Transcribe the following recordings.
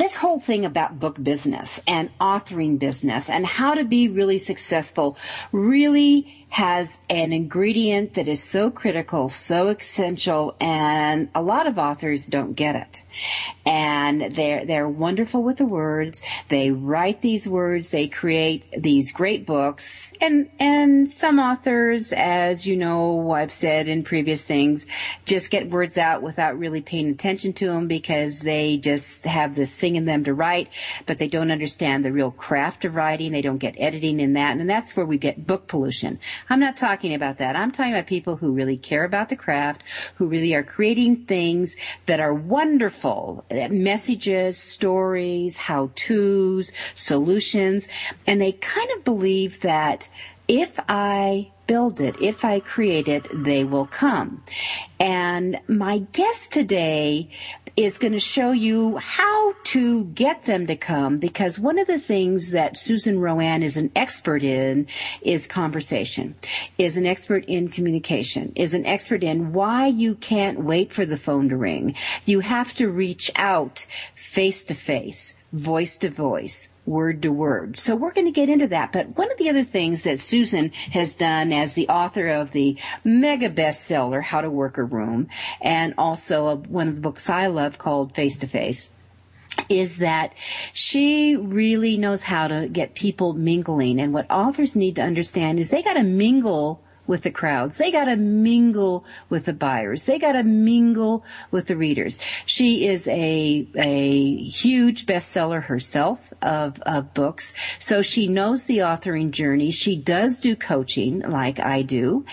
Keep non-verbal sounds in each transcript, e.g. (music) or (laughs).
this whole thing about book business and authoring business and how to be really successful really has an ingredient that is so critical, so essential, and a lot of authors don't get it. And they're, they're wonderful with the words. They write these words. They create these great books. And, and some authors, as you know, I've said in previous things, just get words out without really paying attention to them because they just have this thing in them to write, but they don't understand the real craft of writing. They don't get editing in that. And that's where we get book pollution. I'm not talking about that. I'm talking about people who really care about the craft, who really are creating things that are wonderful. Messages, stories, how-tos, solutions. And they kind of believe that if I build it, if I create it, they will come. And my guest today is going to show you how to get them to come because one of the things that Susan RoAne is an expert in is conversation, is an expert in communication, is an expert in why you can't wait for the phone to ring. You have to reach out face to face voice to voice, word to word. So we're going to get into that. But one of the other things that Susan has done as the author of the mega bestseller, How to Work a Room, and also one of the books I love called Face to Face, is that she really knows how to get people mingling. And what authors need to understand is they got to mingle with the crowds. They got to mingle with the buyers. They got to mingle with the readers. She is a a huge bestseller herself of of books, so she knows the authoring journey. She does do coaching like I do,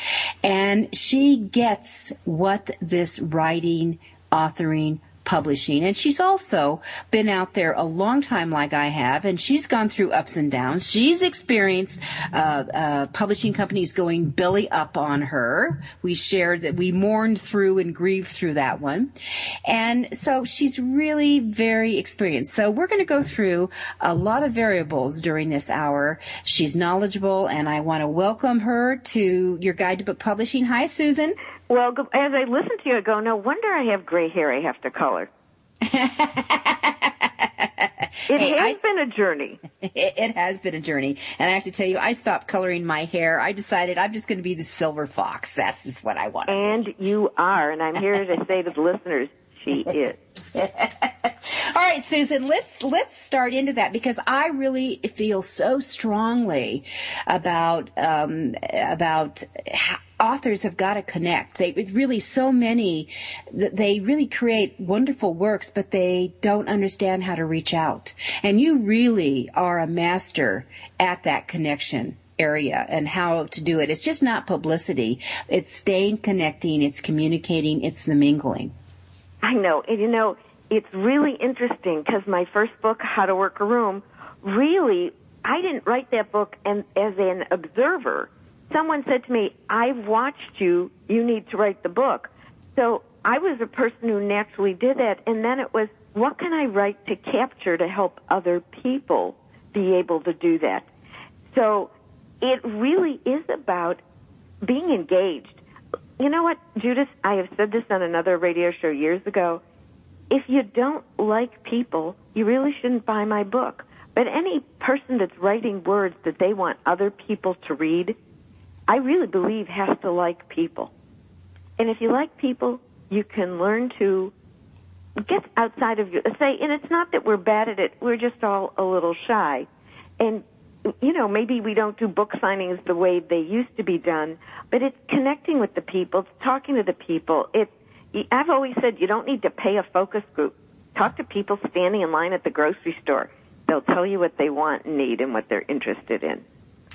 and she gets what this writing, authoring, publishing. And she's also been out there a long time like I have, and she's gone through ups and downs. She's experienced uh, uh, publishing companies going belly up on her. We shared that we mourned through and grieved through that one. And so she's really very experienced. So we're going to go through a lot of variables during this hour. She's knowledgeable, and I want to welcome her to your guide to book publishing. Hi, Susan. Well, as I listen to you, I go, no wonder I have gray hair. I have to color. (laughs) it hey, has I, been a journey. It has been a journey. And I have to tell you, I stopped coloring my hair. I decided I'm just going to be the silver fox. That's just what I want. And you are. And I'm here to (laughs) say to the listeners, she is. (laughs) All right, Susan, let's let's start into that because I really feel so strongly about um, about how, authors have got to connect. They really so many they really create wonderful works, but they don't understand how to reach out. And you really are a master at that connection area and how to do it. It's just not publicity. It's staying connecting, it's communicating, it's the mingling. I know. And you know, it's really interesting because my first book, How to Work a Room, really, I didn't write that book and, as an observer someone said to me, I've watched you, you need to write the book. So I was a person who naturally did that. And then it was, what can I write to capture to help other people be able to do that? So it really is about being engaged. You know what, Judith? I have said this on another radio show years ago. If you don't like people, you really shouldn't buy my book. But any person that's writing words that they want other people to read, I really believe has to like people. And if you like people, you can learn to get outside of your say and it's not that we're bad at it, we're just all a little shy. And you know, maybe we don't do book signings the way they used to be done, but it's connecting with the people, it's talking to the people. It's, I've always said you don't need to pay a focus group. Talk to people standing in line at the grocery store. They'll tell you what they want and need and what they're interested in. And,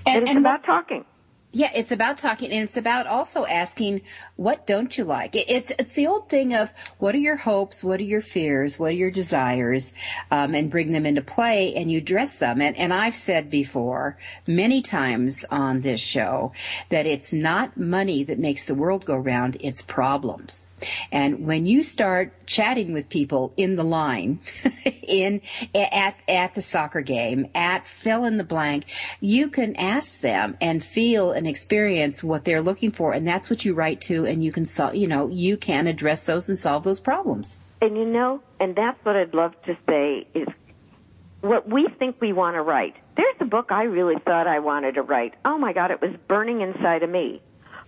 and it's and about what, talking. Yeah, it's about talking and it's about also asking, what don't you like? It's, it's the old thing of what are your hopes? What are your fears? What are your desires? Um, and bring them into play and you dress them. And, and I've said before many times on this show that it's not money that makes the world go round. It's problems. And when you start chatting with people in the line, (laughs) in at at the soccer game, at fill in the blank, you can ask them and feel and experience what they're looking for, and that's what you write to, and you can solve. You know, you can address those and solve those problems. And you know, and that's what I'd love to say is what we think we want to write. There's a book I really thought I wanted to write. Oh my God, it was burning inside of me.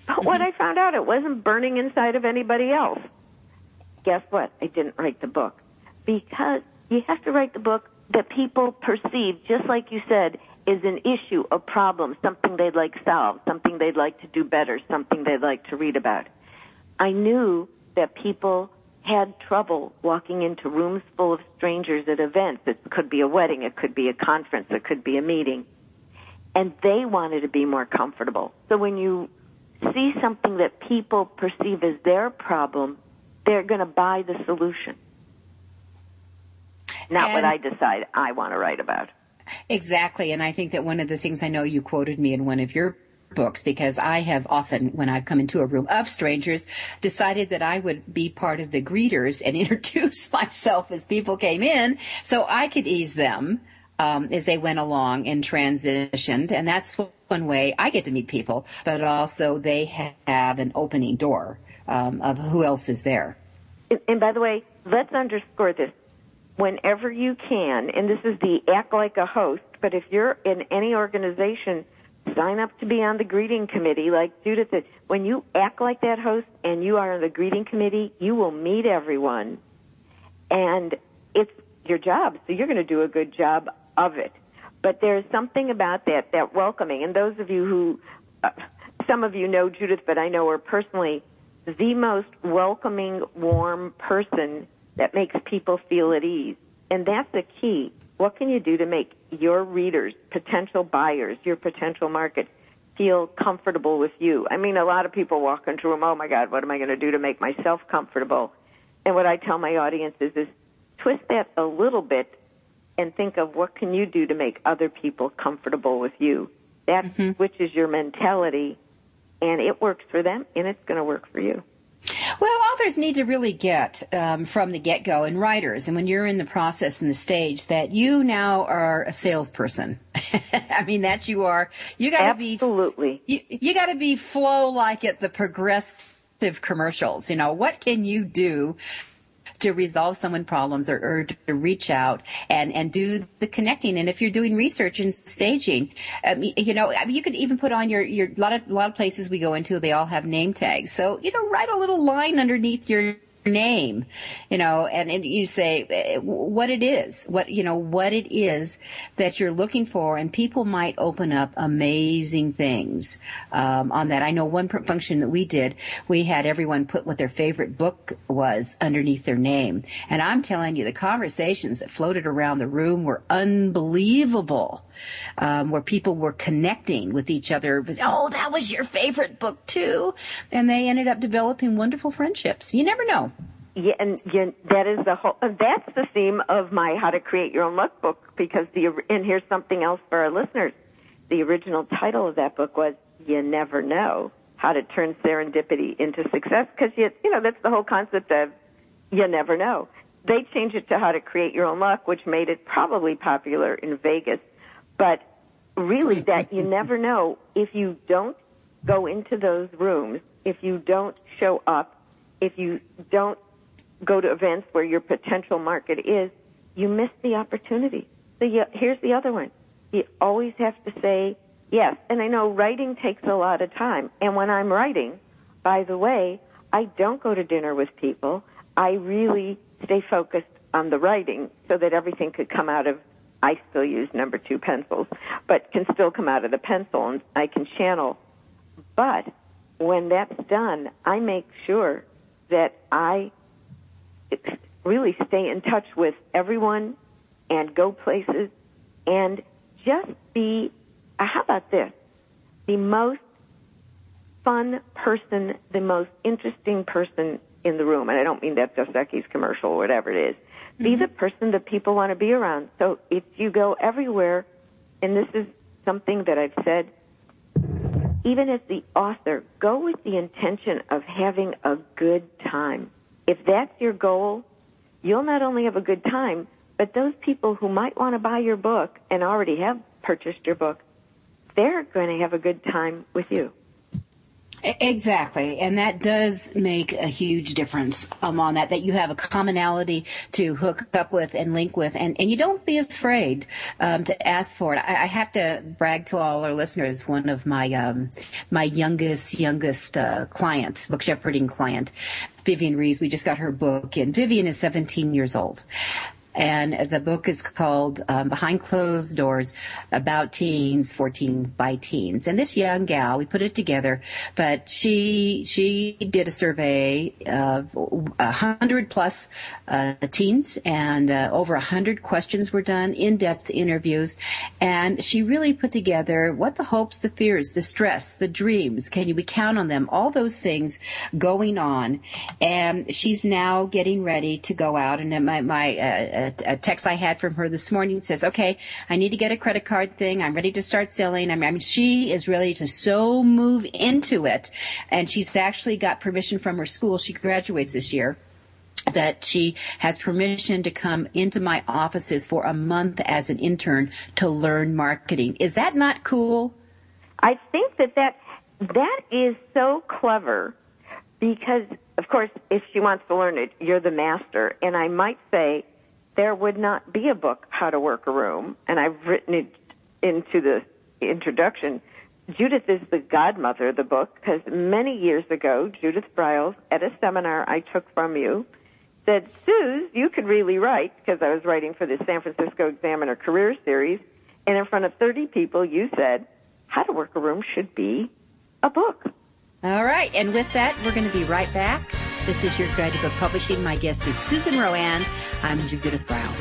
But when mm-hmm. I found out it wasn't burning inside of anybody else, guess what? I didn't write the book. Because you have to write the book that people perceive, just like you said, is an issue, a problem, something they'd like solved, something they'd like to do better, something they'd like to read about. I knew that people had trouble walking into rooms full of strangers at events. It could be a wedding, it could be a conference, it could be a meeting. And they wanted to be more comfortable. So when you see something that people perceive as their problem, they're going to buy the solution. Not and what I decide I want to write about. Exactly. And I think that one of the things I know you quoted me in one of your books because I have often, when I've come into a room of strangers, decided that I would be part of the greeters and (laughs) introduce myself as people came in so I could ease them um, as they went along and transitioned. And that's one way I get to meet people, but also they have an opening door um, of who else is there. And, and by the way, let's underscore this. Whenever you can, and this is the act like a host, but if you're in any organization, sign up to be on the greeting committee. Like Judith said, when you act like that host and you are on the greeting committee, you will meet everyone. And it's your job, so you're going to do a good job of it. But there's something about that, that welcoming. And those of you who, uh, some of you know Judith, but I know her personally, the most welcoming, warm person that makes people feel at ease. And that's the key. What can you do to make your readers, potential buyers, your potential market feel comfortable with you? I mean, a lot of people walk into a room, oh my God, what am I going to do to make myself comfortable? And what I tell my audiences is twist that a little bit and think of what can you do to make other people comfortable with you. That mm-hmm. switches your mentality, and it works for them, and it's going to work for you. Well, authors need to really get um, from the get go, and writers, and when you're in the process and the stage, that you now are a salesperson. (laughs) I mean, that you are. You got to be absolutely. You, you got to be flow like at the progressive commercials. You know, what can you do to resolve someone's problems or, or to reach out and, and do the connecting. And if you're doing research and staging, um, you know, I mean, you could even put on your, your, lot of, lot of places we go into, they all have name tags. So, you know, write a little line underneath your name, you know, and, and you say eh, what it is, what, you know, what it is that you're looking for. And people might open up amazing things, um, on that. I know one function that we did, we had everyone put what their favorite book was underneath their name. And I'm telling you, the conversations that floated around the room were unbelievable, um, where people were connecting with each other. With, oh, that was your favorite book too. And they ended up developing wonderful friendships. You never know. Yeah, and yeah, that is the whole. That's the theme of my How to Create Your Own Luck book. Because the and here's something else for our listeners. The original title of that book was "You Never Know How to Turn Serendipity into Success." Because you you know that's the whole concept of you never know. They changed it to How to Create Your Own Luck, which made it probably popular in Vegas. But really, (laughs) that you never know if you don't go into those rooms, if you don't show up, if you don't go to events where your potential market is, you miss the opportunity. So you, here's the other one. You always have to say yes. And I know writing takes a lot of time. And when I'm writing, by the way, I don't go to dinner with people. I really stay focused on the writing so that everything could come out of I still use number two pencils, but can still come out of the pencil and I can channel. But when that's done, I make sure that I really stay in touch with everyone and go places and just be, uh, how about this? The most fun person, the most interesting person in the room. And I don't mean that Dos Equis commercial or whatever it is. Mm-hmm. Be the person that people want to be around. So if you go everywhere, and this is something that I've said, even as the author, go with the intention of having a good time. If that's your goal, you'll not only have a good time, but those people who might want to buy your book and already have purchased your book, they're going to have a good time with you. Exactly, and that does make a huge difference um, on that. That you have a commonality to hook up with and link with, and, and you don't be afraid um, to ask for it. I, I, have to brag to all our listeners. One of my um, my youngest youngest uh, client, book shepherding client, Vivian Rees. We just got her book in. Vivian is 17 years old. And the book is called um, Behind Closed Doors About Teens for Teens by Teens. And this young gal, we put it together, but she, she did a survey of a hundred plus uh, teens and uh, over a hundred questions were done, in-depth interviews. And she really put together what the hopes, the fears, the stress, the dreams, can you, count on them, all those things going on. And she's now getting ready to go out and my, my, uh, a, text I had from her this morning says, okay, I need to get a credit card thing. I'm ready to start selling. I mean, she is ready to so move into it. And she's actually got permission from her school. She graduates this year that she has permission to come into my offices for a month as an intern to learn marketing. Is that not cool? I think that that, that is so clever because, of course, if she wants to learn it, you're the master. And I might say there would not be a book, How to Work a Room, and I've written it into the introduction. Judith is the godmother of the book because many years ago, Judith Briles, at a seminar I took from you, said, Suze, you could really write, because I was writing for the San Francisco Examiner Career Series, and in front of 30 people, you said, How to Work a Room should be a book. All right, and with that, we're going to be right back. This is your guide to book publishing. My guest is Susan RoAne. I'm Judith Briles.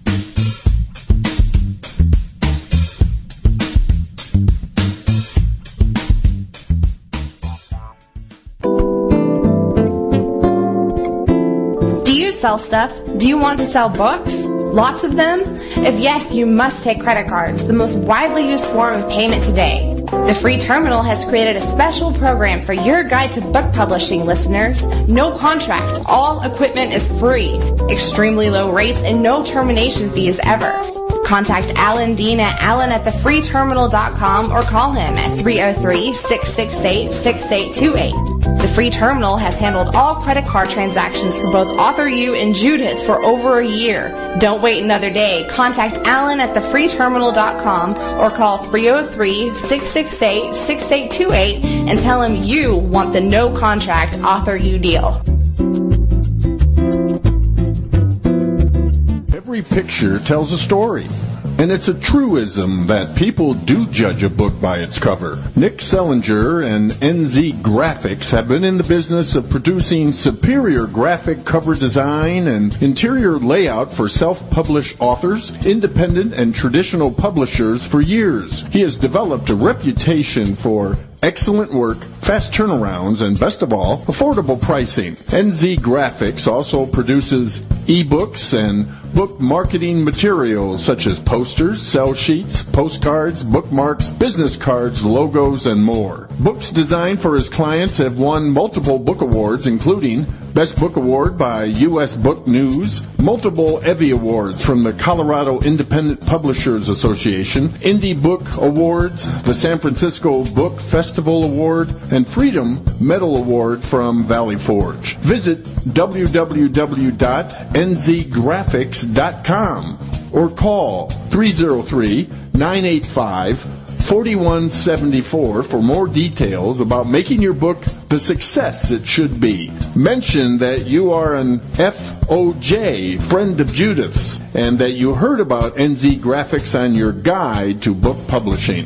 Sell stuff? Do you want to sell books? Lots of them? If yes, you must take credit cards, the most widely used form of payment today. The free terminal has created a special program for your guide to book publishing listeners. No contract, all equipment is free, extremely low rates, and no termination fees ever. Contact Alan Dean at alan at thefreeterminal.com or call him at 303 668 6828. The free terminal has handled all credit card transactions for both Author U and Judith for over a year. Don't wait another day. Contact Alan at thefreeterminal.com or call 303 668 6828 and tell him you want the no contract Author U deal. Every picture tells a story. And it's a truism that people do judge a book by its cover. Nick Zelinger and NZ Graphics have been in the business of producing superior graphic cover design and interior layout for self-published authors, independent and traditional publishers for years. He has developed a reputation for excellent work, fast turnarounds, and best of all, affordable pricing. NZ Graphics also produces ebooks and book marketing materials such as posters, sell sheets, postcards, bookmarks, business cards, logos, and more. Books designed for his clients have won multiple book awards, including Best Book Award by U.S. Book News, multiple EVVY Awards from the Colorado Independent Publishers Association, Indie Book Awards, the San Francisco Book Festival Award, and Freedom Medal Award from Valley Forge. Visit www.nzgraphics.com or call 303 985 4174 for more details about making your book the success it should be. Mention that you are an FOJ, friend of Judith's, and that you heard about NZ Graphics on your guide to book publishing.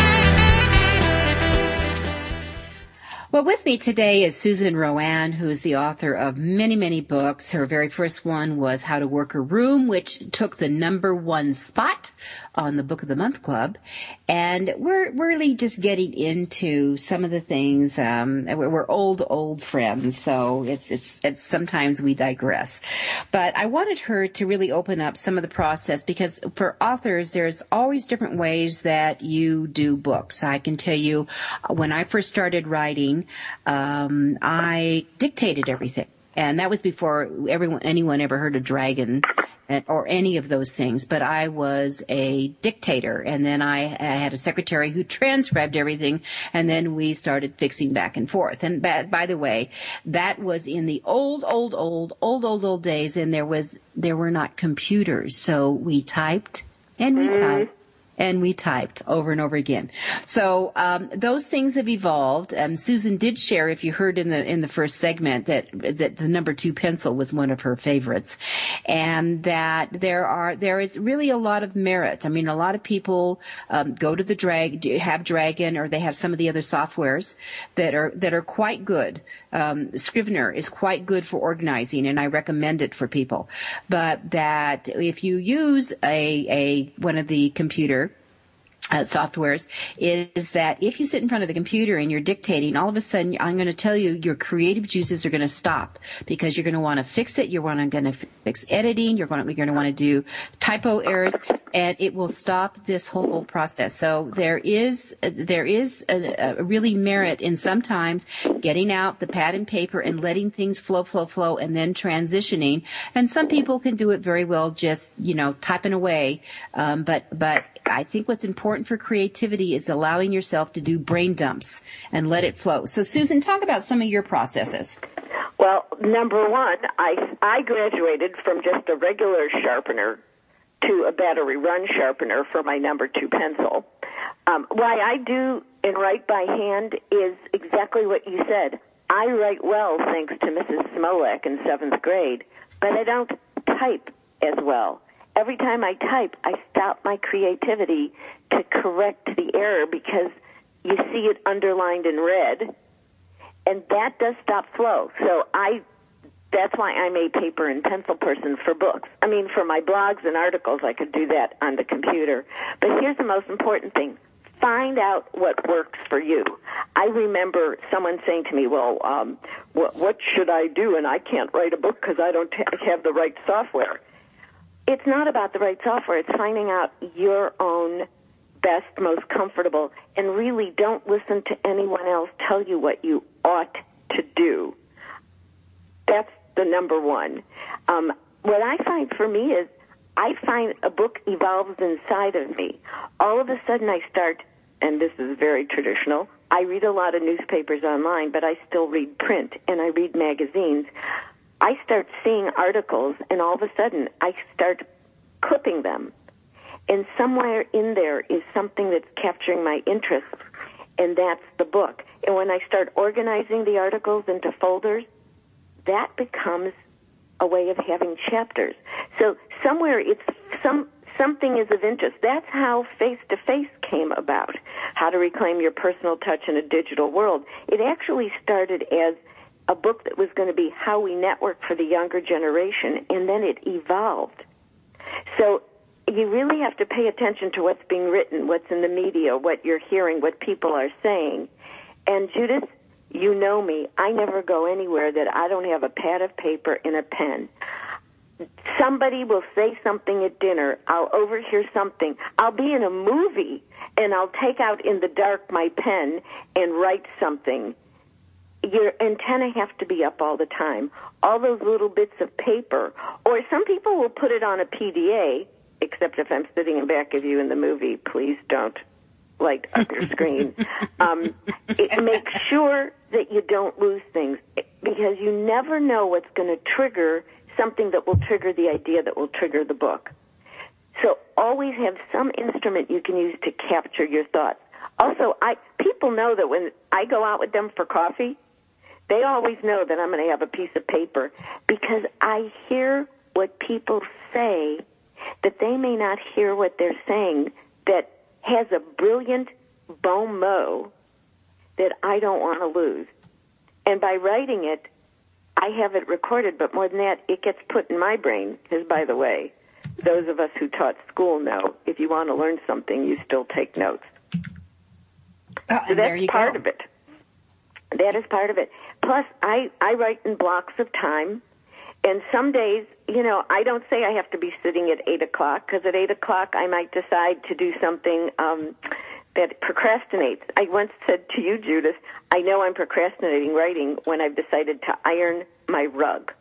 Well, with me today is Susan RoAne, who is the author of many, many books. Her very first one was How to Work a Room, which took the number one spot on the Book of the Month Club. And we're really just getting into some of the things, um, we're old, old friends. So it's, it's, it's sometimes we digress. But I wanted her to really open up some of the process because for authors, there's always different ways that you do books. I can tell you when I first started writing, um, I dictated everything. And that was before everyone, anyone ever heard of Dragon or any of those things. But I was a dictator, and then I, I, had a secretary who transcribed everything, and then we started fixing back and forth. And by, by, the way, that was in the old, old, old, old, old, old days, and there was there were not computers, so we typed and we mm-hmm. typed and we typed over and over again. So um, those things have evolved. Um, Susan did share, if you heard in the in the first segment, that that the number two pencil was one of her favorites, and that there are there is really a lot of merit. I mean, a lot of people um, go to the drag have Dragon or they have some of the other softwares that are that are quite good. Um, Scrivener is quite good for organizing, and I recommend it for people. But that if you use a a one of the computer uh, softwares is that if you sit in front of the computer and you're dictating, all of a sudden I'm going to tell you your creative juices are going to stop because you're going to want to fix it. You're going to fix editing. You're going to, you're going to want to do typo errors and it will stop this whole process. So there is, there is a, a really merit in sometimes getting out the pad and paper and letting things flow, flow, flow and then transitioning. And some people can do it very well just, you know, typing away. Um, but, but I think what's important for creativity is allowing yourself to do brain dumps and let it flow. So, Susan, talk about some of your processes. Well, number one, I I graduated from just a regular sharpener to a battery run sharpener for my number two pencil. Um, why I do and write by hand is exactly what you said. I write well thanks to Mrs. Smolek in seventh grade, but I don't type as well every time I type, I stop my creativity to correct the error because you see it underlined in red, and that does stop flow. So I That's why I'm a paper and pencil person for books. I mean, for my blogs and articles, I could do that on the computer. But here's the most important thing find out what works for you. I remember someone saying to me, "Well, um, what, what should I do?" And I can't write a book because I don't ha- have the right software. It's not about the right software. It's finding out your own best, most comfortable, and really don't listen to anyone else tell you what you ought to do. That's the number one. Um, what I find for me is I find a book evolves inside of me. All of a sudden, I start and this is very traditional. I read a lot of newspapers online, but I still read print and I read magazines. I start seeing articles, and all of a sudden, I start clipping them. And somewhere in there is something that's capturing my interest, and that's the book. And when I start organizing the articles into folders, that becomes a way of having chapters. So somewhere it's some something is of interest. That's how face to face came about. How to reclaim your personal touch in a digital world. It actually started as a book that was going to be how we network for the younger generation, and then it evolved. So you really have to pay attention to what's being written, what's in the media, what you're hearing, what people are saying. And Judith, you know me. I never go anywhere that I don't have a pad of paper and a pen somebody will say something at dinner. I'll overhear something. I'll be in a movie and I'll take out in the dark my pen and write something. Your antenna have to be up all the time. All those little bits of paper, or some people will put it on a PDA. Except if I'm sitting in back of you in the movie, please don't light up your screen. Um, it, make sure that you don't lose things because you never know what's going to trigger something that will trigger the idea that will trigger the book. So always have some instrument you can use to capture your thoughts. Also, I people know that when I go out with them for coffee, they always know that I'm going to have a piece of paper because I hear what people say that they may not hear what they're saying that has a brilliant bon mot that I don't want to lose. And by writing it, I have it recorded, but more than that, it gets put in my brain. Because, by the way, those of us who taught school know if you want to learn something, you still take notes. Uh, so that's part go. of it. That is part of it. Plus, I, I write in blocks of time. And some days, you know, I don't say I have to be sitting at 8 o'clock, because at 8 o'clock I might decide to do something um, that procrastinates. I once said to you, Judith, I know I'm procrastinating writing when I've decided to iron my rug.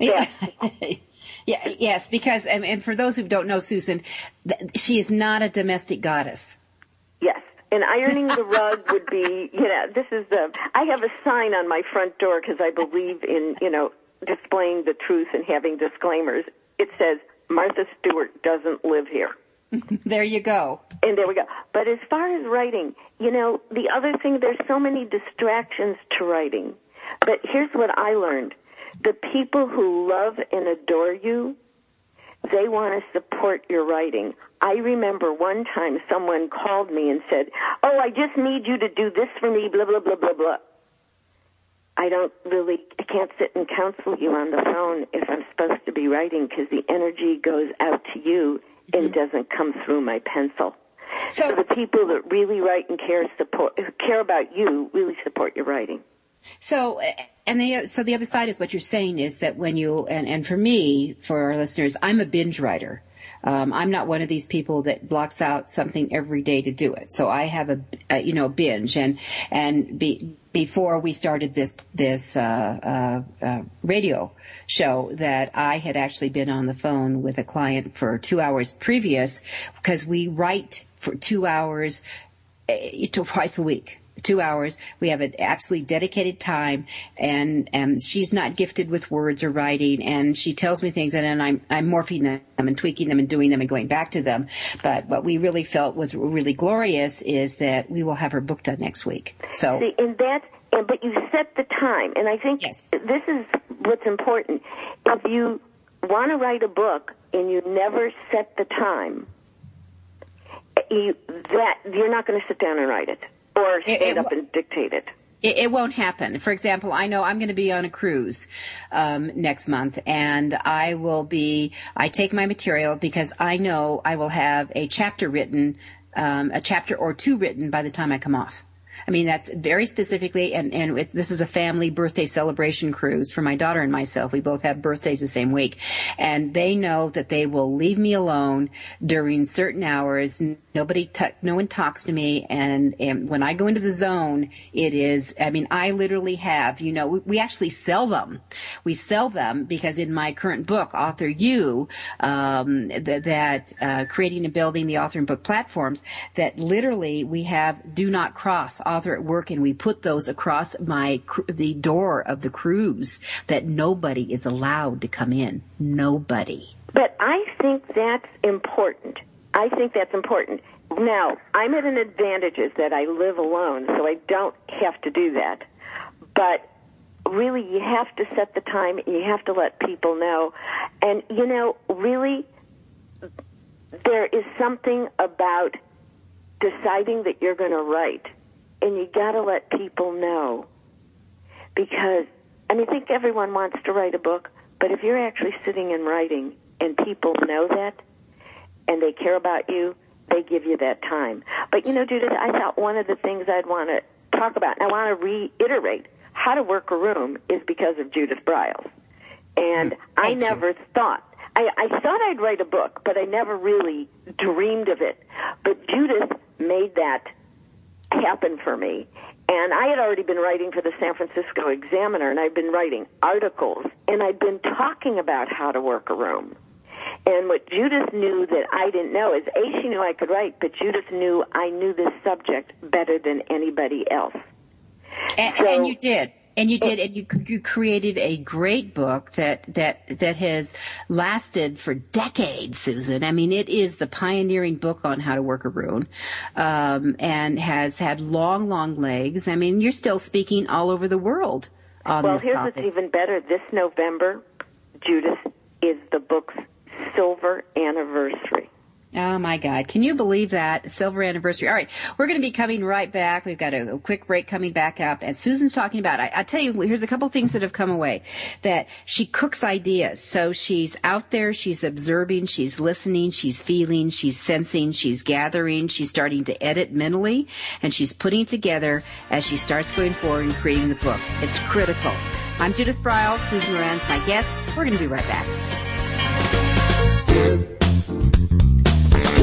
Yeah. yeah, (laughs) yes, because, and, and for those who don't know Susan, she is not a domestic goddess. Yes. And ironing the rug would be, you know, this is the, I have a sign on my front door because I believe in, you know, displaying the truth and having disclaimers. It says, Martha Stewart doesn't live here. (laughs) there you go. And there we go. But as far as writing, you know, the other thing, there's so many distractions to writing. But here's what I learned. The people who love and adore you, they want to support your writing. I remember one time someone called me and said, Oh, I just need you to do this for me, blah, blah, blah, blah, blah. I don't really, I can't sit and counsel you on the phone if I'm supposed to be writing because the energy goes out to you and mm-hmm. doesn't come through my pencil. So, so, the people that really write and care support care about you really support your writing. So and the so the other side is what you're saying is that when you and and for me for our listeners, I'm a binge writer. Um, I'm not one of these people that blocks out something every day to do it. So I have a, a you know binge and and be, before we started this this uh, uh, uh, radio show that I had actually been on the phone with a client for two hours previous because we write for two hours uh, twice a week two hours. We have an absolutely dedicated time, and and she's not gifted with words or writing, and she tells me things, and then I'm I'm morphing them and tweaking them and doing them and going back to them. But what we really felt was really glorious is that we will have her book done next week. So See, and that, and but you set the time, and I think yes. this is what's important. If you want to write a book and you never set the time, you, that you're not going to sit down and write it or stand it, up and dictate it. It, it, won't happen. For example, I know I'm going to be on a cruise um, next month, and I will be. I take my material because I know I will have a chapter written, um, a chapter or two written by the time I come off. I mean, that's very specifically, and, and this is a family birthday celebration cruise for my daughter and myself. We both have birthdays the same week. And they know that they will leave me alone during certain hours. Nobody, t- no one talks to me. And, and when I go into the zone, it is, I mean, I literally have, you know, we, we actually sell them. We sell them because in my current book, Author U, um, th- that, uh, creating and building the author and book platforms, that literally we have do not cross author at work and we put those across my the door of the cruise that nobody is allowed to come in. Nobody. But I think that's important. I think that's important. Now, I'm at an advantage is that I live alone, so I don't have to do that. But really, you have to set the time and you have to let people know. And, you know, really, there is something about deciding that you're going to write and you got to let people know because I mean, I think everyone wants to write a book, but if you're actually sitting and writing and people know that and they care about you, they give you that time. But you know, Judith, I thought one of the things I'd want to talk about, and I want to reiterate, how to work a room is because of Judith Briles. And mm, I never you. thought I, I thought I'd write a book, but I never really dreamed of it. But Judith made that happened for me. And I had already been writing for the San Francisco Examiner, and I'd been writing articles, and I'd been talking about how to work a room. And what Judith knew that I didn't know is A, she knew I could write, but Judith knew I knew this subject better than anybody else. And, so, and you did. And you did, and you, you created a great book that, that, that has lasted for decades, Susan. I mean, it is the pioneering book on how to work a room, um, and has had long, long legs. I mean, you're still speaking all over the world on well, this here's topic. what's even better. This November, Judith is the book's silver anniversary. Oh my God. Can you believe that? Silver anniversary. All right. We're going to be coming right back. We've got a, a quick break coming back up. And Susan's talking about, I, I tell you, here's a couple things that have come away that she cooks ideas. So she's out there. She's observing. She's listening. She's feeling. She's sensing. She's gathering. She's starting to edit mentally and she's putting together as she starts going forward and creating the book. It's critical. I'm Judith Briles. Susan RoAne's my guest. We're going to be right back.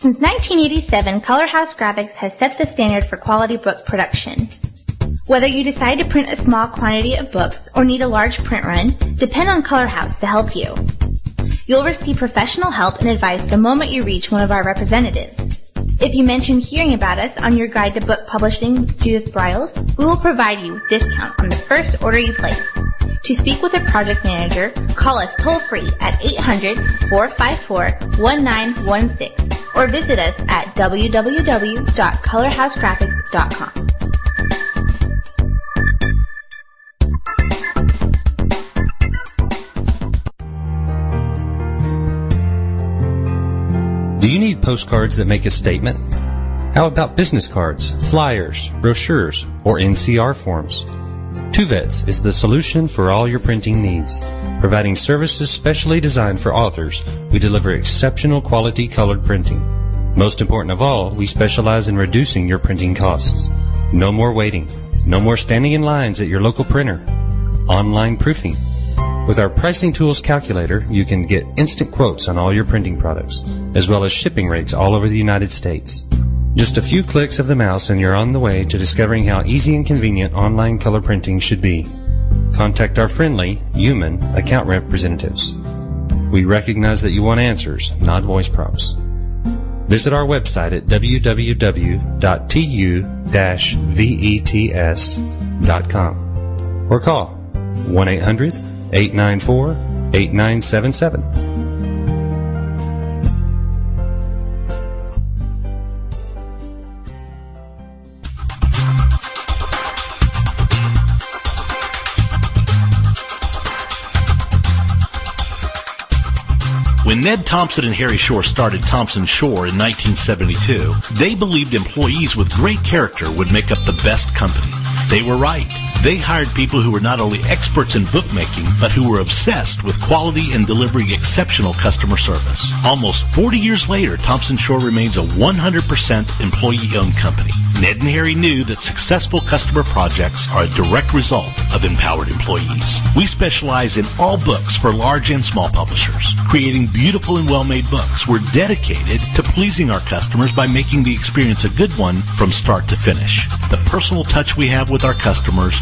Since 1987, Color House Graphics has set the standard for quality book production. Whether you decide to print a small quantity of books or need a large print run, depend on Color House to help you. You'll receive professional help and advice the moment you reach one of our representatives. If you mention hearing about us on your guide to book publishing Judith Briles, we will provide you with discount on the first order you place. To speak with a project manager, call us toll free at 800-454-1916 or visit us at www.colorhousegraphics.com. Do you need postcards that make a statement? How about business cards, flyers, brochures, or NCR forms? Tu-Vets is the solution for all your printing needs. Providing services specially designed for authors, we deliver exceptional quality colored printing. Most important of all, we specialize in reducing your printing costs. No more waiting. No more standing in lines at your local printer. Online proofing with our pricing tools calculator, you can get instant quotes on all your printing products, as well as shipping rates all over the United States. Just a few clicks of the mouse and you're on the way to discovering how easy and convenient online color printing should be. Contact our friendly, human account representatives. We recognize that you want answers, not voice prompts. Visit our website at www.tu-vets.com or call 1 800 894 8977. When Ned Thomson and Harry Shore started Thomson-Shore in 1972, they believed employees with great character would make up the best company. They were right. They hired people who were not only experts in bookmaking, but who were obsessed with quality and delivering exceptional customer service. Almost 40 years later, Thomson-Shore remains a 100% employee-owned company. Ned and Harry knew that successful customer projects are a direct result of empowered employees. We specialize in all books for large and small publishers, creating beautiful and well-made books. We're dedicated to pleasing our customers by making the experience a good one from start to finish. The personal touch we have with our customers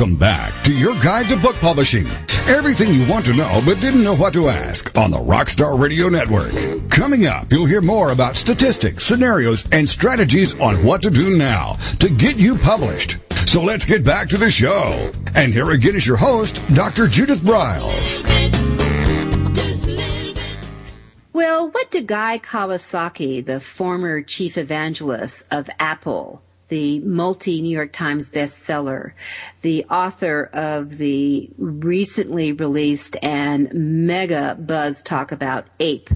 Welcome back to your guide to book publishing. Everything you want to know but didn't know what to ask on the Rockstar Radio Network. Coming up, you'll hear more about statistics, scenarios, and strategies on what to do now to get you published. So let's get back to the show. And here again is your host, Dr. Judith Briles. Well, what did Guy Kawasaki, the former chief evangelist of Apple, the multi New York Times bestseller, the author of the recently released and mega buzz talk about Ape,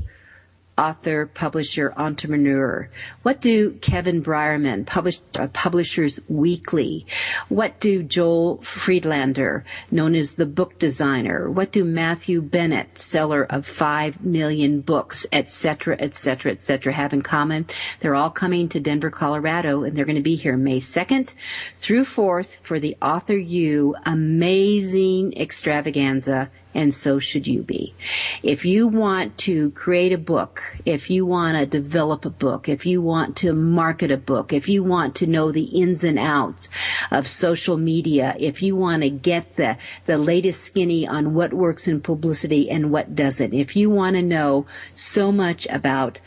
author, publisher, entrepreneur? What do Kevin Briarman, publish, uh, Publishers Weekly? What do Joel Friedlander, known as the book designer? What do Matthew Bennett, seller of five million books, etc., etc., etc., have in common? They're all coming to Denver, Colorado, and they're going to be here May 2nd through 4th for the Author U amazing extravaganza and so should you be. If you want to create a book, if you want to develop a book, if you want to market a book, if you want to know the ins and outs of social media, if you want to get the, the latest skinny on what works in publicity and what doesn't, if you want to know so much about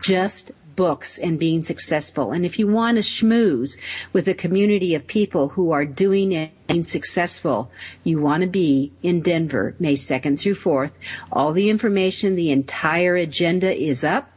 just books and being successful. And if you want to schmooze with a community of people who are doing it and successful, you want to be in Denver, May 2nd through 4th. All the information, the entire agenda is up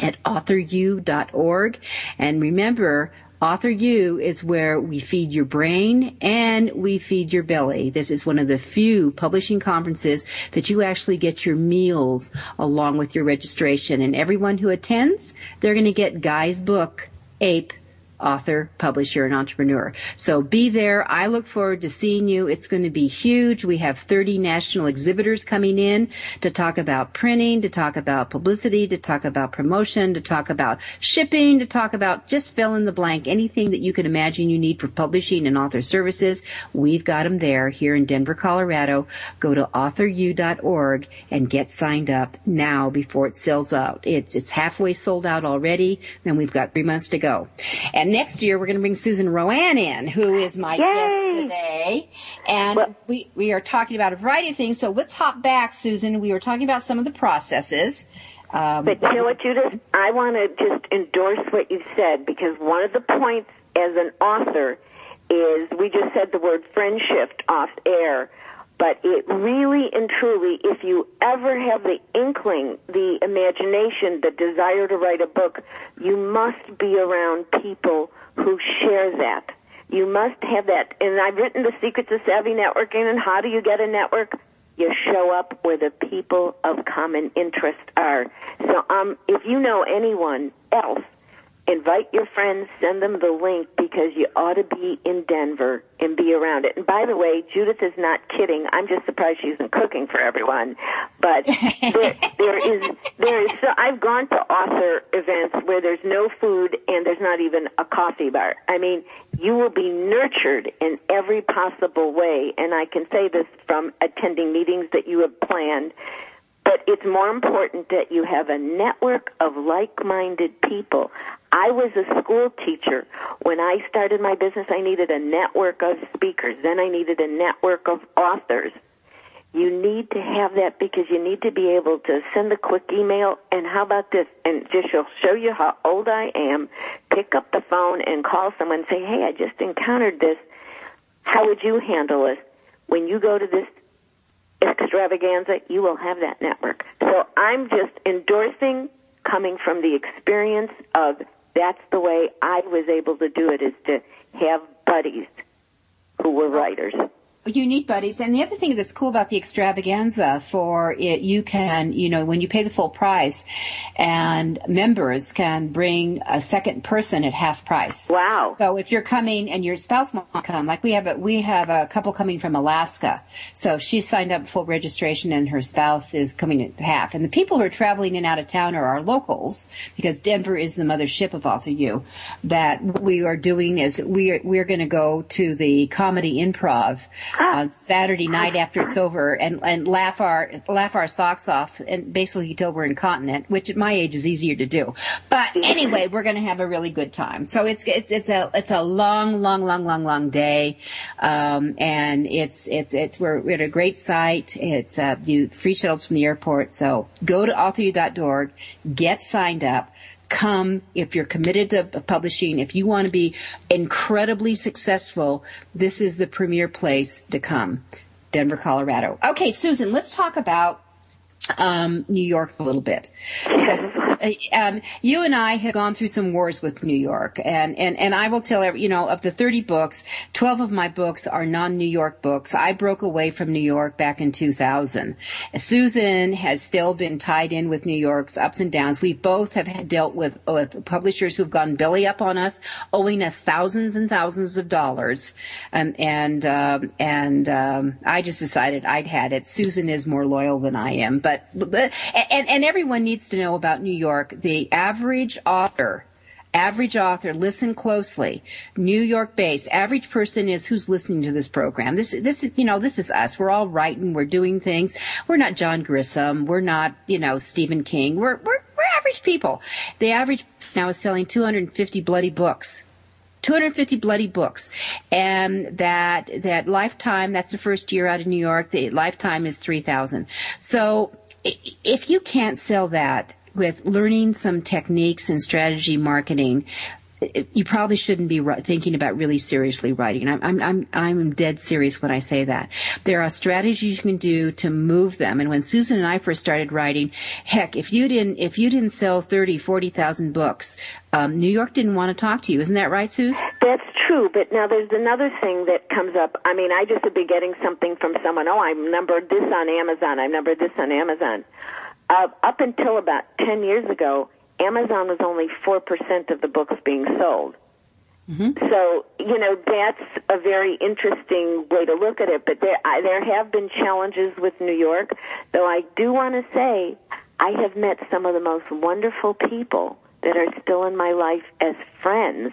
at authoru.org. And remember, Author U is where we feed your brain and we feed your belly. This is one of the few publishing conferences that you actually get your meals along with your registration. And everyone who attends, they're going to get Guy's book, Ape, author, publisher, and entrepreneur. So be there. I look forward to seeing you. It's going to be huge. We have 30 national exhibitors coming in to talk about printing, to talk about publicity, to talk about promotion, to talk about shipping, to talk about just fill in the blank, anything that you can imagine you need for publishing and author services. We've got them there here in Denver, Colorado. Go to authoru.org and get signed up now before it sells out. It's, it's halfway sold out already and we've got three months to go. And next year we're going to bring Susan RoAne in, who is my Yay. guest today. And Well- we, we are talking about a variety of things. So let's hop back, Susan. We were talking about some of the processes. Um, But you know what, Judith? I want to just endorse what you said because one of the points as an author is we just said the word friendship off air, but it really and truly, if you ever have the inkling, the imagination, the desire to write a book, you must be around people who share that. You must have that. And I've written The Secrets of Savvy Networking and How Do You Get a Network? you show up where the people of common interest are. So, um, if you know anyone else invite your friends, send them the link because you ought to be in Denver and be around it. And by the way, Judith is not kidding. I'm just surprised she isn't cooking for everyone. But there, (laughs) there is, there is, so I've gone to author events where there's no food and there's not even a coffee bar. I mean, you will be nurtured in every possible way. And I can say this from attending meetings that you have planned but it's more important that you have a network of like-minded people. I was a school teacher. When I started my business, I needed a network of speakers. Then I needed a network of authors. You need to have that because you need to be able to send a quick email. And how about this? And just she'll show you how old I am. Pick up the phone and call someone and say, hey, I just encountered this. How would you handle it? When you go to this extravaganza, you will have that network. So I'm just endorsing coming from the experience of that's the way I was able to do it is to have buddies who were writers you need buddies. And the other thing that's cool about the extravaganza for it, you can, you know, when you pay the full price and members can bring a second person at half price. Wow. So if you're coming and your spouse won't come, like we have a, we have a couple coming from Alaska. So she signed up full registration and her spouse is coming at half. And the people who are traveling in out of town are our locals because Denver is the mothership of Author U. That we are doing is we are, we're going to go to the comedy improv on Saturday night after it's over and, and laugh our laugh our socks off and basically till we're incontinent, which at my age is easier to do. But anyway, we're going to have a really good time. So it's it's it's a it's a long long long long long day, um, and it's it's it's we're, we're at a great site. It's uh, you free shuttles from the airport. So go to authoru.org, get signed up come if you're committed to publishing if you want to be incredibly successful this is the premier place to come denver colorado. Okay susan let's talk about um, New York a little bit because uh, um, you and I have gone through some wars with New York, and and and I will tell every, you know of the thirty books, twelve of my books are non-New York books. I broke away from New York back in two thousand. Susan has still been tied in with New York's ups and downs. We both have dealt with with publishers who've gone belly up on us, owing us thousands and thousands of dollars, um, and um, and um, I just decided I'd had it. Susan is more loyal than I am, but but and and everyone needs to know about New York. The average author average author, listen closely, New York based, average person is who's listening to this program. This, this is, you know, this is us. We're all writing. We're doing things. We're not John Grisham. We're not, you know, Stephen King. We're, we're, we're average people. The average now is selling 250 bloody books 250 bloody books. And that, that lifetime, that's the first year out of New York. The lifetime is 3,000. So if you can't sell that with learning some techniques and strategy marketing, you probably shouldn't be thinking about really seriously writing. I'm, I'm, I'm, I'm dead serious when I say that. There are strategies you can do to move them. And when Susan and I first started writing, heck, if you didn't, if you didn't sell 30, 40,000 books, um, New York didn't want to talk to you. Isn't that right, Suze? That's true. But now there's another thing that comes up. I mean, I just would be getting something from someone. Oh, I numbered this on Amazon. I numbered this on Amazon. Uh, up until about 10 years ago, Amazon was only 4% of the books being sold. Mm-hmm. So, you know, that's a very interesting way to look at it. But there, I, there have been challenges with New York, though I do want to say I have met some of the most wonderful people that are still in my life as friends.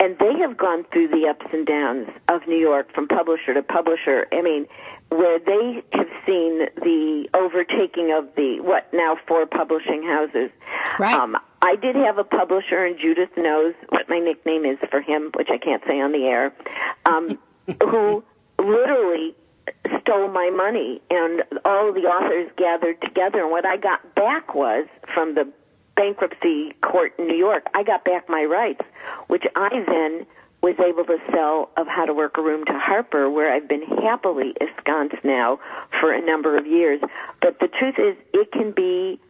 And they have gone through the ups and downs of New York from publisher to publisher. I mean, where they have seen the overtaking of the what now four publishing houses. Right. Um, I did have a publisher, and Judith knows what my nickname is for him, which I can't say on the air, um, (laughs) who literally stole my money, and all the authors gathered together. And what I got back was from the bankruptcy court in New York, I got back my rights, which I then was able to sell of How to Work a Room to Harper, where I've been happily ensconced now for a number of years. But the truth is, it can be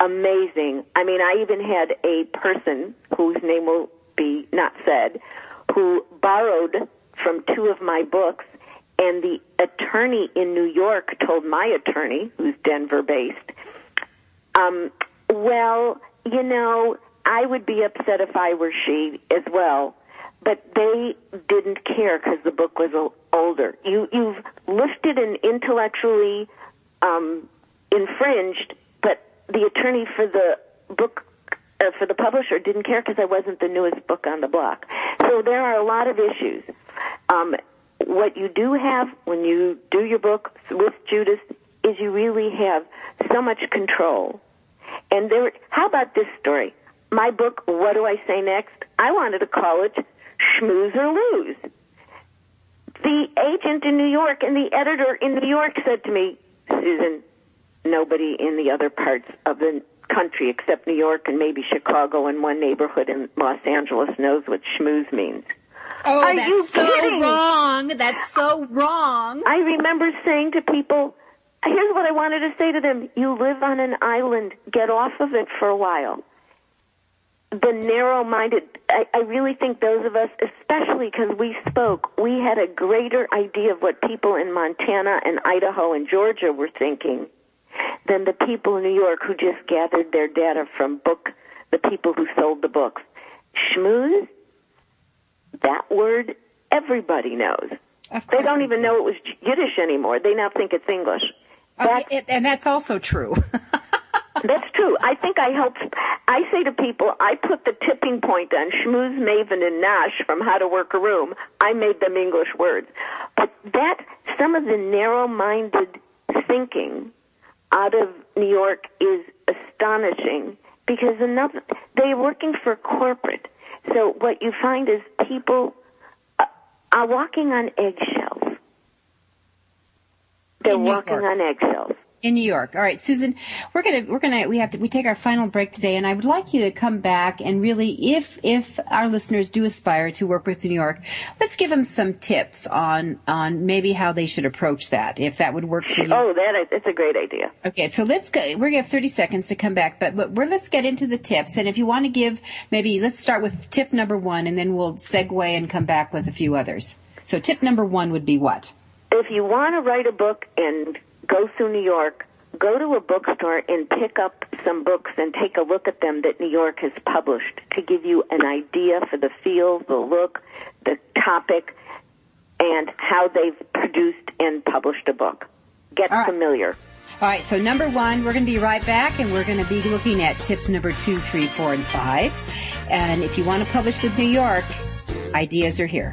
amazing. I mean, I even had a person whose name will be not said, who borrowed from two of my books and the attorney in New York told my attorney, who's Denver based, um, well, you know, I would be upset if I were she as well, but they didn't care because the book was older. You you've lifted and intellectually um, infringed, but the attorney for the book uh, for the publisher didn't care because I wasn't the newest book on the block. So there are a lot of issues. Um, what you do have when you do your book with Judith is you really have so much control. And there, how about this story? My book, What Do I Say Next? I wanted to call it Schmooze or Lose. The agent in New York and the editor in New York said to me, Susan, nobody in the other parts of the country except New York and maybe Chicago and one neighborhood in Los Angeles knows what schmooze means. Oh, Are that's so kidding? wrong. That's so wrong. I remember saying to people, here's what I wanted to say to them. You live on an island. Get off of it for a while. The narrow minded, I, I really think those of us, especially because we spoke, we had a greater idea of what people in Montana and Idaho and Georgia were thinking than the people in New York who just gathered their data from book, the people who sold the books. Schmooze, that word everybody knows. They don't even know it was Yiddish anymore. They now think it's English. That's, it- and that's also true. (laughs) that's true. I think I helped. I say to people, I put the tipping point on Schmooze, Maven, and nosh from How to Work a Room. I made them English words. But that, some of the narrow-minded thinking out of New York is astonishing because another, they're working for corporate. So what you find is people uh, are walking on eggshells. They're walking York. on eggshells. in New York. All right, Susan, we're gonna we're gonna we have to we take our final break today, and I would like you to come back and really, if if our listeners do aspire to work with New York, let's give them some tips on on maybe how they should approach that, if that would work for you. Oh, that is, it's a great idea. Okay, so let's go. We're gonna have 30 seconds to come back, but, but we're, let's get into the tips. And if you want to give, maybe let's start with tip number one, and then we'll segue and come back with a few others. So tip number one would be what? If you want to write a book and go through New York, go to a bookstore and pick up some books and take a look at them that New York has published to give you an idea for the feel, the look, the topic, and how they've produced and published a book. Get All right. familiar. All right, so number one, we're going to be right back, and we're going to be looking at tips number two, three, four, and five. And if you want to publish with New York, ideas are here.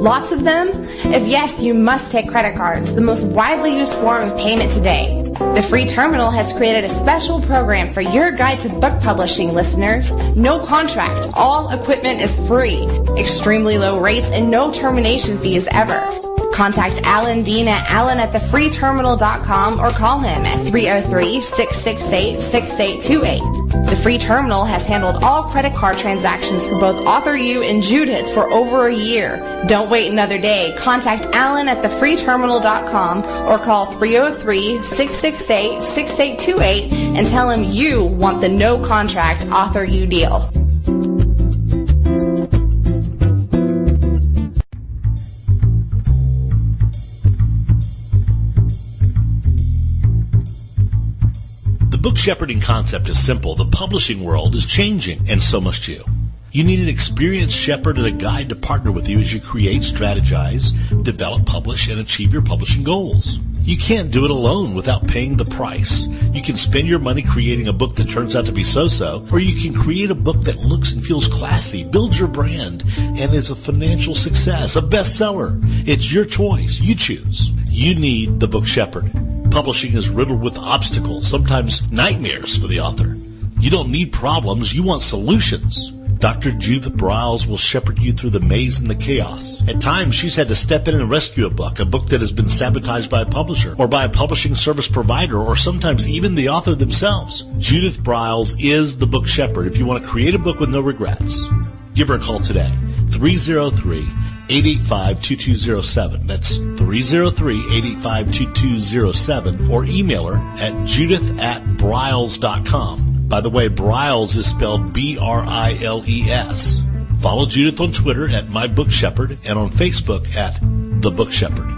Lots of them? If yes, you must take credit cards, the most widely used form of payment today. The free terminal has created a special program for your guide to book publishing listeners. No contract. All equipment is free. Extremely low rates and no termination fees ever. Contact Alan Dean at alan at thefreeterminal.com or call him at 303-668-6828. The free terminal has handled all credit card transactions for both Author U and Judith for over a year. Don't wait another day. Contact Alan at thefreeterminal.com or call 303-668-6828 and tell him you want the no contract Author U deal. Shepherding concept is simple. The publishing world is changing, and so must you. You need an experienced shepherd and a guide to partner with you as you create, strategize, develop, publish, and achieve your publishing goals. You can't do it alone without paying the price. You can spend your money creating a book that turns out to be so-so, or you can create a book that looks and feels classy, builds your brand, and is a financial success, a bestseller. It's your choice. You choose. You need the book shepherd. Publishing is riddled with obstacles, sometimes nightmares for the author. You don't need problems, you want solutions. Dr. Judith Briles will shepherd you through the maze and the chaos. At times, she's had to step in and rescue a book, a book that has been sabotaged by a publisher or by a publishing service provider or sometimes even the author themselves. Judith Briles is the book shepherd if you want to create a book with no regrets. Give her a call today. 303 885 2207. That's 303 885 2207 or email her at judith at briles.com. By the way, Briles is spelled B-R-I-L-E-S. Follow Judith on Twitter at My Book Shepherd and on Facebook at The Book Shepherd.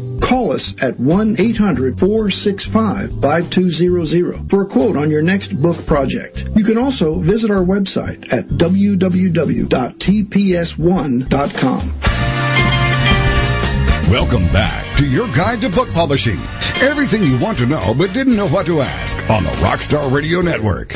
Call us at 1-800-465-5200 for a quote on your next book project. You can also visit our website at www.tps1.com. Welcome back to your guide to book publishing. Everything you want to know but didn't know what to ask on the Rockstar Radio Network.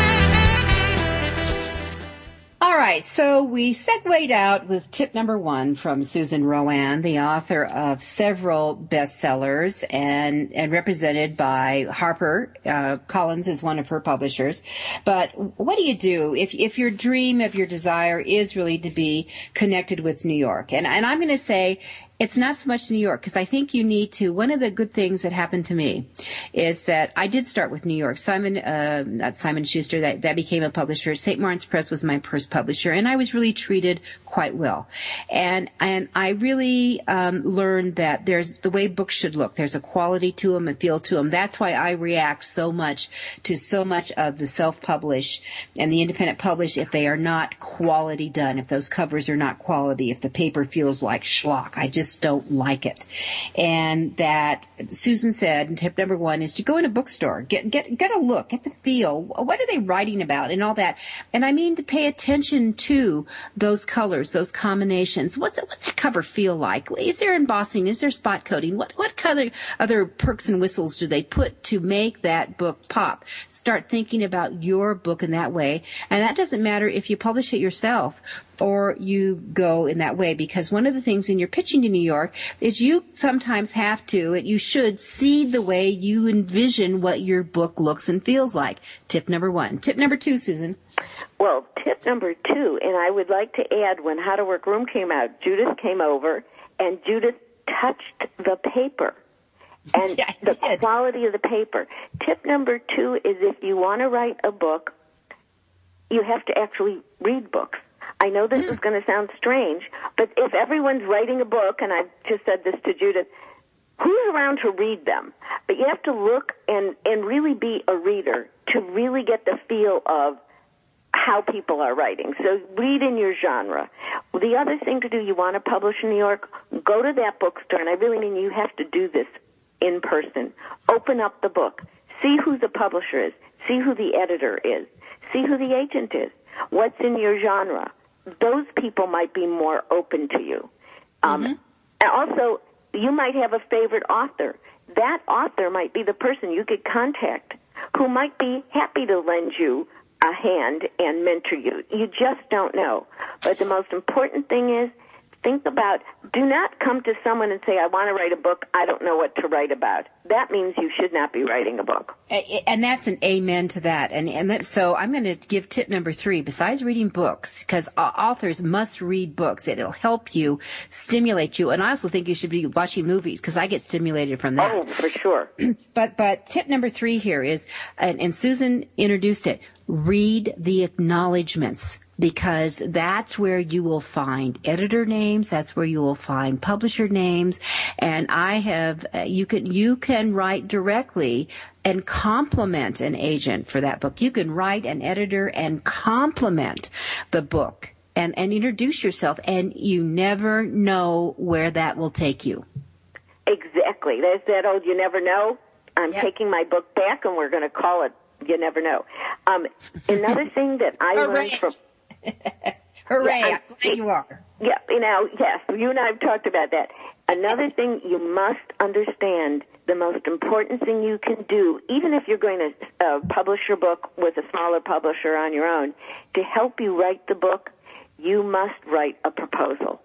Right, so we segued out with tip number one from Susan RoAne, the author of several bestsellers and, and represented by Harper. Uh, Collins is one of her publishers. But what do you do if, if your dream, if your desire is really to be connected with New York? And, and I'm going to say it's not so much New York because I think you need to. One of the good things that happened to me is that I did start with New York. Simon, uh, not Simon Schuster, that, that became a publisher. St. Martin's Press was my first publisher, and I was really treated quite well. And and I really um, learned that there's the way books should look. There's a quality to them, a feel to them. That's why I react so much to so much of the self-published and the independent published if they are not quality done, if those covers are not quality, if the paper feels like schlock. I just just don't like it. And that Susan said, tip number one is to go in a bookstore, get, get, get a look, get the feel. What are they writing about and all that? And I mean to pay attention to those colors, those combinations. What's, what's that cover feel like? Is there embossing? Is there spot coating? What, what color, other perks and whistles do they put to make that book pop? Start thinking about your book in that way. And that doesn't matter if you publish it yourself or you go in that way because one of the things in your pitching to New York is you sometimes have to, and you should see the way you envision what your book looks and feels like. Tip number one. Tip number two, Susan. Well, tip number two, and I would like to add when How to Work Room came out, Judith came over and Judith touched the paper (laughs) and yeah, the did. quality of the paper. Tip number two is if you want to write a book, you have to actually read books. I know this mm. is going to sound strange, but if everyone's writing a book, and I've just said this to Judith, who's around to read them? But you have to look and, and really be a reader to really get the feel of how people are writing. So read in your genre. The other thing to do, you want to publish in New York, go to that bookstore, and I really mean you have to do this in person. Open up the book. See who the publisher is. See who the editor is. See who the agent is. What's in your genre? Those people might be more open to you. Um, mm-hmm. And also, you might have a favorite author. That author might be the person you could contact who might be happy to lend you a hand and mentor you. You just don't know. But the most important thing is think about do not come to someone and say i want to write a book i don't know what to write about. That means you should not be writing a book. And that's an amen to that. And and that, so i'm going to give tip number three besides reading books because authors must read books. It'll help you stimulate you and i also think you should be watching movies because i get stimulated from that. Oh for sure. (clears throat) But but tip number three here is and, and susan introduced it read the acknowledgments because that's where you will find editor names. That's where you will find publisher names. And I have, uh, you can, you can write directly and compliment an agent for that book. You can write an editor and compliment the book and, and introduce yourself and you never know where that will take you. Exactly. There's that old you never know. I'm yep. taking my book back and we're going to call it you never know. Um, another (laughs) thing that I learned from (laughs) Hooray! Yeah, I'm glad you are. Yeah, you know, yes, you and I have talked about that. Another thing you must understand the most important thing you can do, even if you're going to uh, publish your book with a smaller publisher on your own, to help you write the book, you must write a proposal.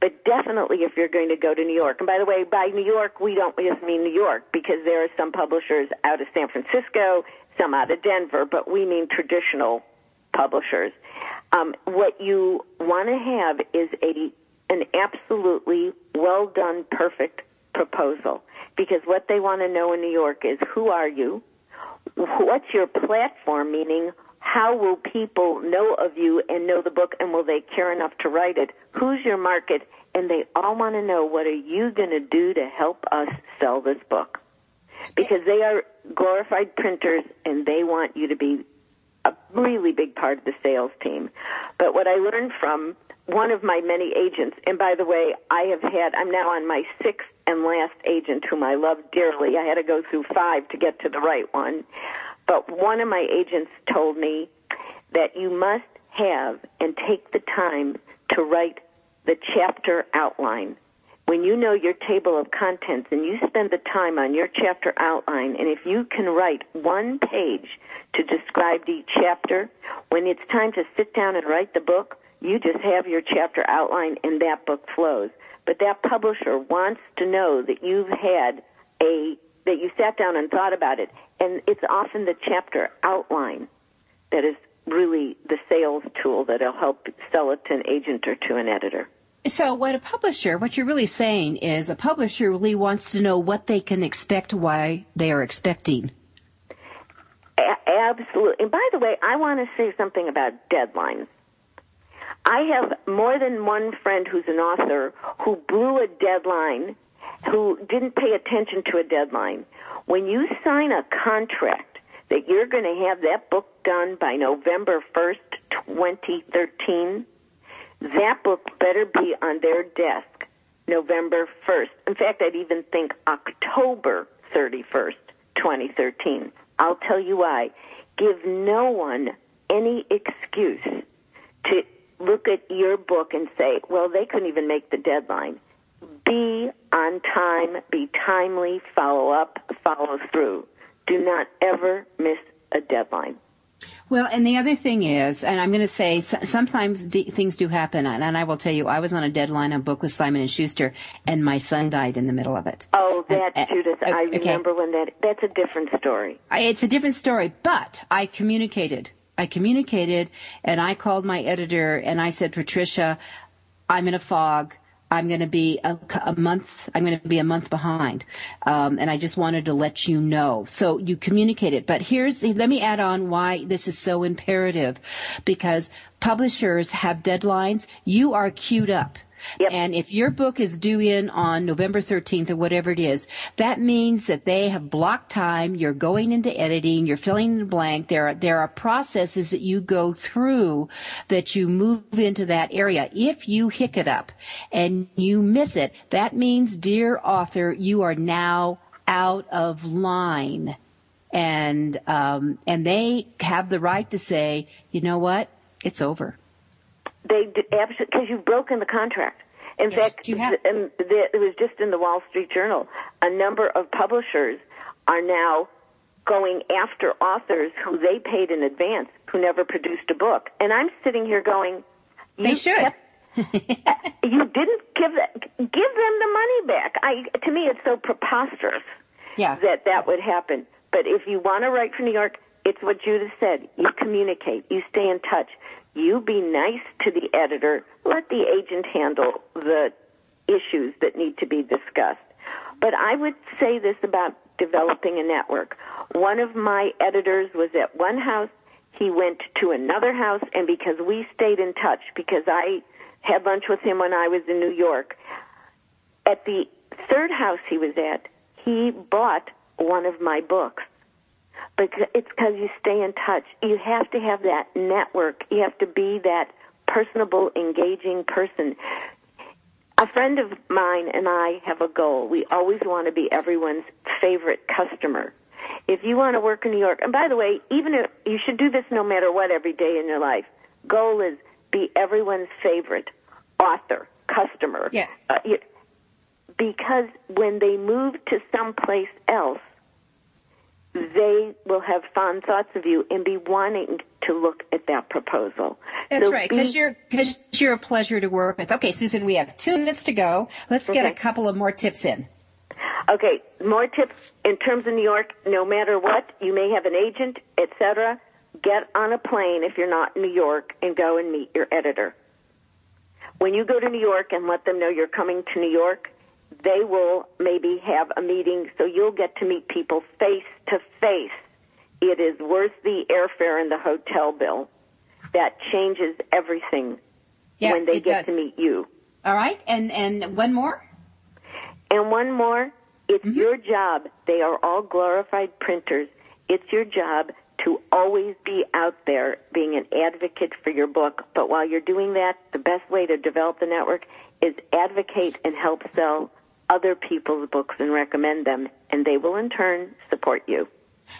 But definitely if you're going to go to New York, and by the way, by New York, we don't just mean New York because there are some publishers out of San Francisco, some out of Denver, but we mean traditional publishers. Um, what you want to have is a an absolutely well done, perfect proposal. Because what they want to know in New York is who are you? What's your platform? Meaning, how will people know of you and know the book, and will they care enough to write it? Who's your market? And they all want to know what are you going to do to help us sell this book? Because they are glorified printers, and they want you to be a really big part of the sales team. But what I learned from one of my many agents, and by the way, I have had, I'm now on my sixth and last agent whom I love dearly. I had to go through five to get to the right one. But one of my agents told me that you must have and take the time to write the chapter outline when you know your table of contents and you spend the time on your chapter outline, and if you can write one page to describe each chapter, when it's time to sit down and write the book, you just have your chapter outline and that book flows. But that publisher wants to know that you've had a, that you sat down and thought about it. And it's often the chapter outline that is really the sales tool that'll help sell it to an agent or to an editor. So, what a publisher, what you're really saying is a publisher really wants to know what they can expect, why they are expecting. A- absolutely. And by the way, I want to say something about deadlines. I have more than one friend who's an author who blew a deadline, who didn't pay attention to a deadline. When you sign a contract that you're going to have that book done by November 1st, 2013, that book better be on their desk November 1st. In fact, I'd even think October 31st, 2013. I'll tell you why. Give no one any excuse to look at your book and say, well, they couldn't even make the deadline. Be on time, be timely, follow up, follow through. Do not ever miss a deadline. Well, and the other thing is, and I'm going to say sometimes d- things do happen, and, and, I will tell you, I was on a deadline on a book with Simon and Schuster, and my son died in the middle of it. Oh, that uh, Judith, I remember when that. That's a different story. It's a different story, but I communicated. I communicated, and I called my editor, and I said, Patricia, I'm in a fog. I'm going to be a, a, month. I'm going to be a month behind, um, and I just wanted to let you know. So you communicate it. But here's let me add on why this is so imperative, because publishers have deadlines. You are queued up. Yep. And if your book is due in on November 13th or whatever it is, that means that they have blocked time. You're going into editing. You're filling the blank. There are, there are processes that you go through that you move into that area. If you hiccup and you miss it, that means, dear author, you are now out of line. And, um, and they have the right to say, you know what? It's over. They absolutely because you've broken the contract. In yes, fact, you have. And the, it was just in the Wall Street Journal. A number of publishers are now going after authors who they paid in advance who never produced a book. And I'm sitting here going, they should. Kept, (laughs) you didn't give that, give them the money back. I to me it's so preposterous Yeah. that that would happen. But if you want to write for New York, it's what Judith said. You communicate. You stay in touch. You be nice to the editor. Let the agent handle the issues that need to be discussed. But I would say this about developing a network. One of my editors was at one house. He went to another house, and because we stayed in touch, because I had lunch with him when I was in New York, at the third house he was at, he bought one of my books. Because it's because you stay in touch. You have to have that network. You have to be that personable, engaging person. A friend of mine and I have a goal. We always want to be everyone's favorite customer. If you want to work in New York, and by the way, even if you should do this no matter what every day in your life. Goal is be everyone's favorite author, customer. Yes. Uh, you, because when they move to someplace else, they will have fond thoughts of you and be wanting to look at that proposal. That's So right, be- because you're because you're a pleasure to work with. Okay, Susan, we have two minutes to go. Let's get a couple of more tips in. Okay, more tips in terms of New York. No matter what, you may have an agent, etc. Get on a plane if you're not in New York and go and meet your editor. When you go to New York and let them know you're coming to New York, they will maybe have a meeting so you'll get to meet people face to face. It is worth the airfare and the hotel bill. That changes everything Yeah, when they get does. to meet you. All right, and and one more. And one more, it's Mm-hmm. your job. They are all glorified printers. It's your job to always be out there being an advocate for your book. But while you're doing that, the best way to develop the network is advocate and help sell other people's books and recommend them, and they will in turn support you.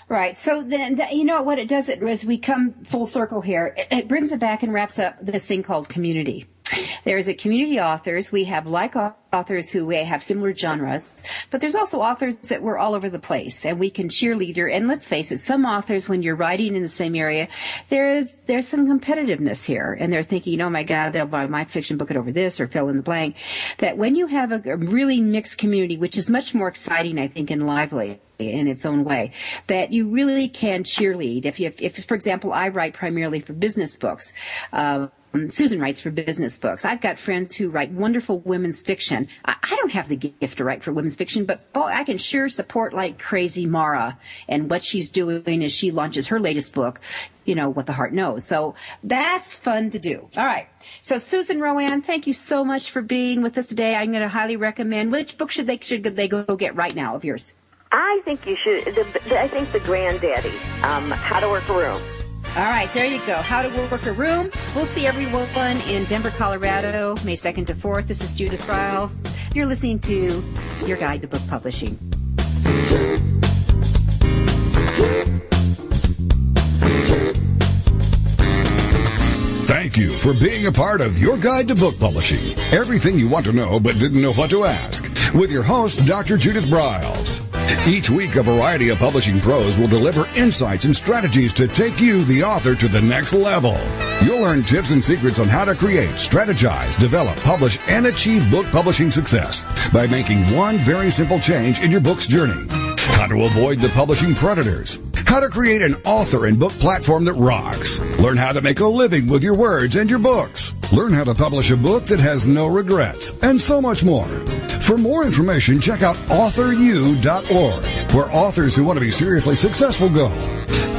Right. So then, you know what it does? It as we come full circle here, it, it brings it back and wraps up this thing called community. (laughs) There's a community authors. We have like authors who we have similar genres, but there's also authors that we're all over the place and we can cheerleader. And let's face it, some authors, when you're writing in the same area, there is, there's some competitiveness here and they're thinking, oh my God, they'll buy my fiction book it over this or fill in the blank. That when you have a, really mixed community, which is much more exciting, I think, and lively, in its own way that you really can cheerlead if you if for example i write primarily for business books um, Susan writes for business books. I've got friends who write wonderful women's fiction. I, I don't have the gift to write for women's fiction, but boy, I can sure support like crazy Mara and what she's doing as she launches her latest book, you know, What the Heart Knows. So that's fun to do. All right. So Susan RoAne, thank you so much for being with us today. I'm going to highly recommend, which book should they, should they go get right now of yours? I think you should. The, I think the granddaddy, um, How to Work a Room. All right, there you go. How to work a room. We'll see everyone in Denver, Colorado, May 2nd to 4th. This is Judith Briles. You're listening to Your Guide to Book Publishing. Thank you for being a part of Your Guide to Book Publishing. Everything you want to know but didn't know what to ask. With your host, Dr. Judith Briles. Each week, a variety of publishing pros will deliver insights and strategies to take you, the author, to the next level. You'll learn tips and secrets on how to create, strategize, develop, publish, and achieve book publishing success by making one very simple change in your book's journey. How to avoid the publishing predators. How to create an author and book platform that rocks. Learn how to make a living with your words and your books. Learn how to publish a book that has no regrets, and so much more. For more information, check out authoru.org, where authors who want to be seriously successful go.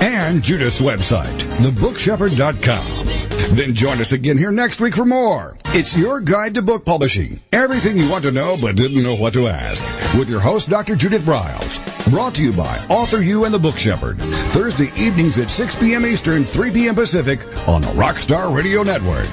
And Judith's website, thebookshepherd.com. Then join us again here next week for more. It's your guide to book publishing. Everything you want to know but didn't know what to ask. With your host, Dr. Judith Briles. Brought to you by Author U and the Book Shepherd. Thursday evenings at 6 p.m. Eastern, 3 p.m. Pacific on the Rockstar Radio Network.